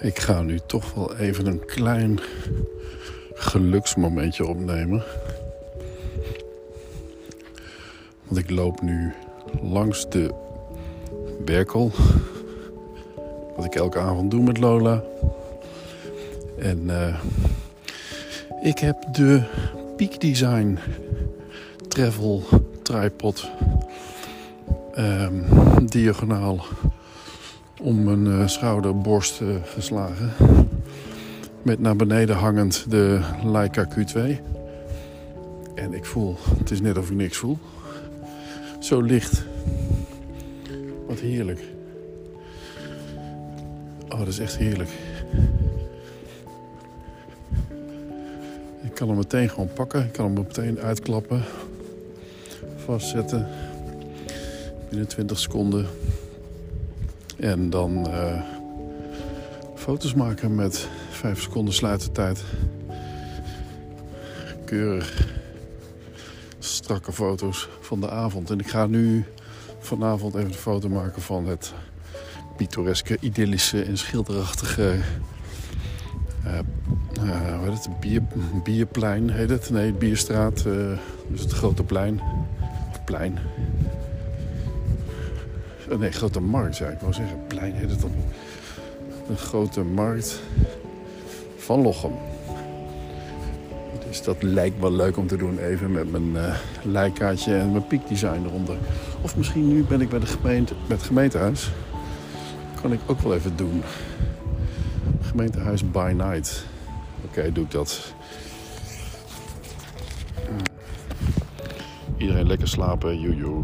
Ik ga nu toch wel even een klein geluksmomentje opnemen. Want ik loop nu langs de Berkel. Wat ik elke avond doe met Lola. En uh, ik heb de Peak Design Travel Tripod um, diagonaal om mijn uh, schouderborst uh, geslagen. Met naar beneden hangend de Leica Q2. En ik voel, het is net of ik niks voel. Zo licht. Wat heerlijk. Oh, dat is echt heerlijk. Ik kan hem meteen gewoon pakken. Ik kan hem meteen uitklappen. Vastzetten. Binnen 20 seconden. En dan uh, foto's maken met 5 seconden sluitertijd. Keurig. Strakke foto's van de avond. En ik ga nu vanavond even een foto maken van het pittoreske, idyllische en schilderachtige uh, uh, hoe heet het? Bier, bierplein heet het. Nee, Bierstraat. Dus het grote plein. Of plein. Oh, nee, grote markt zou ik wel zeggen. Plein heet het dan. De grote markt van Lochem. Dus dat lijkt wel leuk om te doen even met mijn uh, en mijn piekdesign eronder. Of misschien nu ben ik bij, de gemeente, bij het gemeentehuis. Kan ik ook wel even doen. Gemeentehuis by night. Oké, doe ik dat. Iedereen lekker slapen, joejoe.